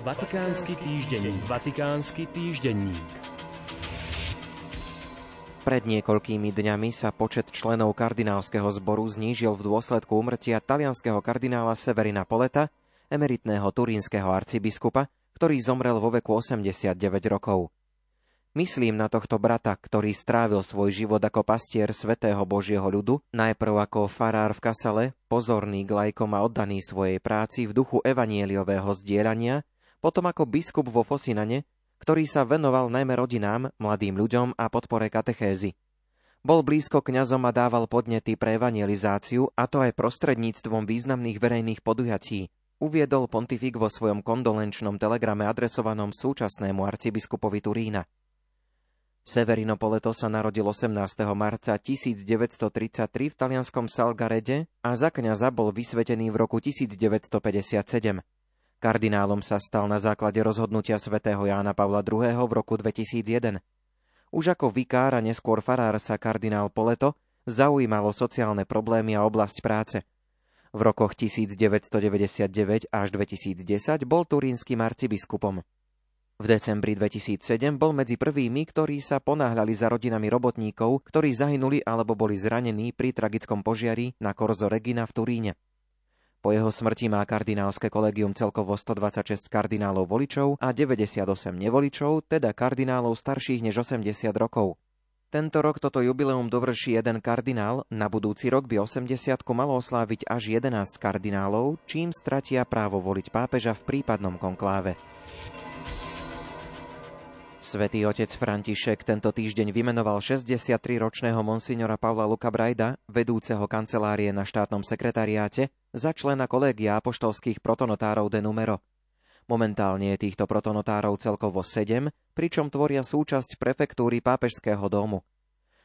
Vatikánsky týždenník. Vatikánsky týždenník. Pred niekoľkými dňami sa počet členov kardinálskeho zboru znížil v dôsledku umrtia talianského kardinála Severina Poleta, emeritného turínskeho arcibiskupa, ktorý zomrel vo veku 89 rokov. Myslím na tohto brata, ktorý strávil svoj život ako pastier svetého Božieho ľudu, najprv ako farár v Kasale, pozorný k a oddaný svojej práci v duchu evanieliového zdieľania, potom ako biskup vo Fosinane, ktorý sa venoval najmä rodinám, mladým ľuďom a podpore katechézy. Bol blízko kňazom a dával podnety pre evangelizáciu, a to aj prostredníctvom významných verejných podujatí, uviedol pontifik vo svojom kondolenčnom telegrame adresovanom súčasnému arcibiskupovi Turína. Severino Poleto sa narodil 18. marca 1933 v talianskom Salgarede a za kňaza bol vysvetený v roku 1957. Kardinálom sa stal na základe rozhodnutia svätého Jána Pavla II. v roku 2001. Už ako vikár a neskôr farár sa kardinál Poleto zaujímalo sociálne problémy a oblasť práce. V rokoch 1999 až 2010 bol turínskym arcibiskupom. V decembri 2007 bol medzi prvými, ktorí sa ponáhľali za rodinami robotníkov, ktorí zahynuli alebo boli zranení pri tragickom požiari na Korzo Regina v Turíne. Po jeho smrti má kardinálske kolegium celkovo 126 kardinálov voličov a 98 nevoličov, teda kardinálov starších než 80 rokov. Tento rok toto jubileum dovrší jeden kardinál, na budúci rok by 80 malo osláviť až 11 kardinálov, čím stratia právo voliť pápeža v prípadnom konkláve. Svetý otec František tento týždeň vymenoval 63-ročného monsignora Pavla Luka Brajda, vedúceho kancelárie na štátnom sekretariáte, za člena kolégia apoštolských protonotárov de numero. Momentálne je týchto protonotárov celkovo 7, pričom tvoria súčasť prefektúry pápežského domu.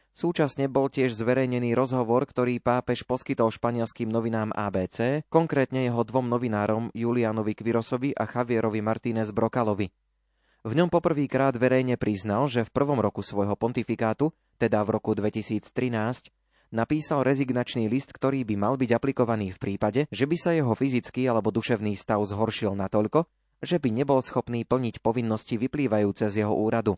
Súčasne bol tiež zverejnený rozhovor, ktorý pápež poskytol španielským novinám ABC, konkrétne jeho dvom novinárom Julianovi Kvirosovi a Javierovi Martínez Brokalovi. V ňom poprvýkrát verejne priznal, že v prvom roku svojho pontifikátu, teda v roku 2013, napísal rezignačný list, ktorý by mal byť aplikovaný v prípade, že by sa jeho fyzický alebo duševný stav zhoršil natoľko, že by nebol schopný plniť povinnosti vyplývajúce z jeho úradu.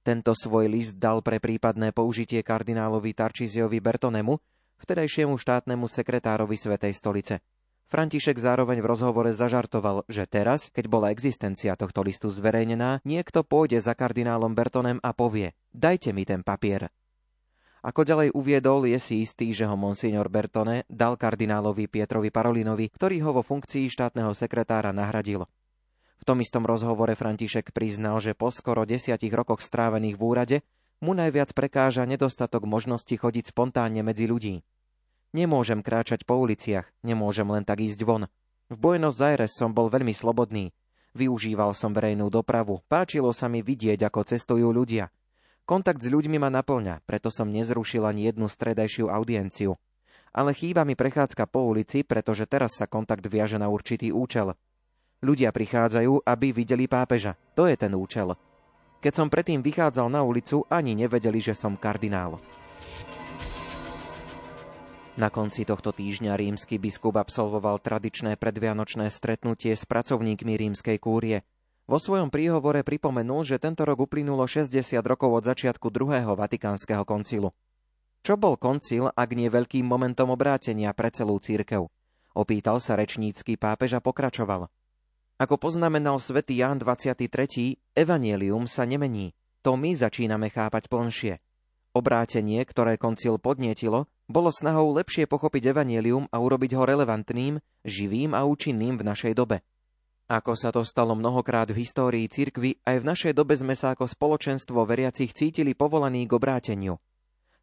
Tento svoj list dal pre prípadné použitie kardinálovi Tarčiziovi Bertonemu, vtedajšiemu štátnemu sekretárovi Svetej stolice. František zároveň v rozhovore zažartoval, že teraz, keď bola existencia tohto listu zverejnená, niekto pôjde za kardinálom Bertonem a povie dajte mi ten papier. Ako ďalej uviedol, je si istý, že ho monsignor Bertone dal kardinálovi Pietrovi Parolinovi, ktorý ho vo funkcii štátneho sekretára nahradil. V tom istom rozhovore František priznal, že po skoro desiatich rokoch strávených v úrade mu najviac prekáža nedostatok možnosti chodiť spontánne medzi ľudí. Nemôžem kráčať po uliciach, nemôžem len tak ísť von. V Buenos Aires som bol veľmi slobodný. Využíval som verejnú dopravu, páčilo sa mi vidieť, ako cestujú ľudia. Kontakt s ľuďmi ma naplňa, preto som nezrušil ani jednu stredajšiu audienciu. Ale chýba mi prechádzka po ulici, pretože teraz sa kontakt viaže na určitý účel. Ľudia prichádzajú, aby videli pápeža. To je ten účel. Keď som predtým vychádzal na ulicu, ani nevedeli, že som kardinál. Na konci tohto týždňa rímsky biskup absolvoval tradičné predvianočné stretnutie s pracovníkmi rímskej kúrie. Vo svojom príhovore pripomenul, že tento rok uplynulo 60 rokov od začiatku druhého vatikánskeho koncilu. Čo bol koncil, ak nie veľkým momentom obrátenia pre celú církev? Opýtal sa rečnícky pápež a pokračoval. Ako poznamenal svätý Ján 23. Evangelium sa nemení. To my začíname chápať plnšie. Obrátenie, ktoré koncil podnietilo, bolo snahou lepšie pochopiť evanielium a urobiť ho relevantným, živým a účinným v našej dobe. Ako sa to stalo mnohokrát v histórii cirkvy, aj v našej dobe sme sa ako spoločenstvo veriacich cítili povolaní k obráteniu.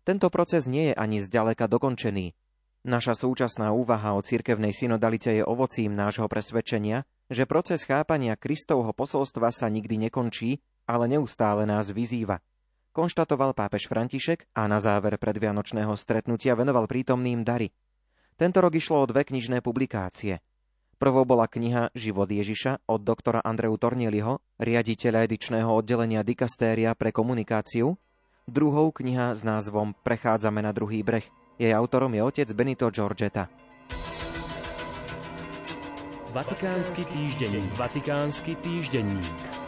Tento proces nie je ani zďaleka dokončený. Naša súčasná úvaha o cirkevnej synodalite je ovocím nášho presvedčenia, že proces chápania Kristovho posolstva sa nikdy nekončí, ale neustále nás vyzýva – konštatoval pápež František a na záver predvianočného stretnutia venoval prítomným dary. Tento rok išlo o dve knižné publikácie. Prvou bola kniha Život Ježiša od doktora Andreu Tornieliho, riaditeľa edičného oddelenia Dikastéria pre komunikáciu, druhou kniha s názvom Prechádzame na druhý breh. Jej autorom je otec Benito Giorgeta. Vatikánsky týždenník. Vatikánsky týždenník.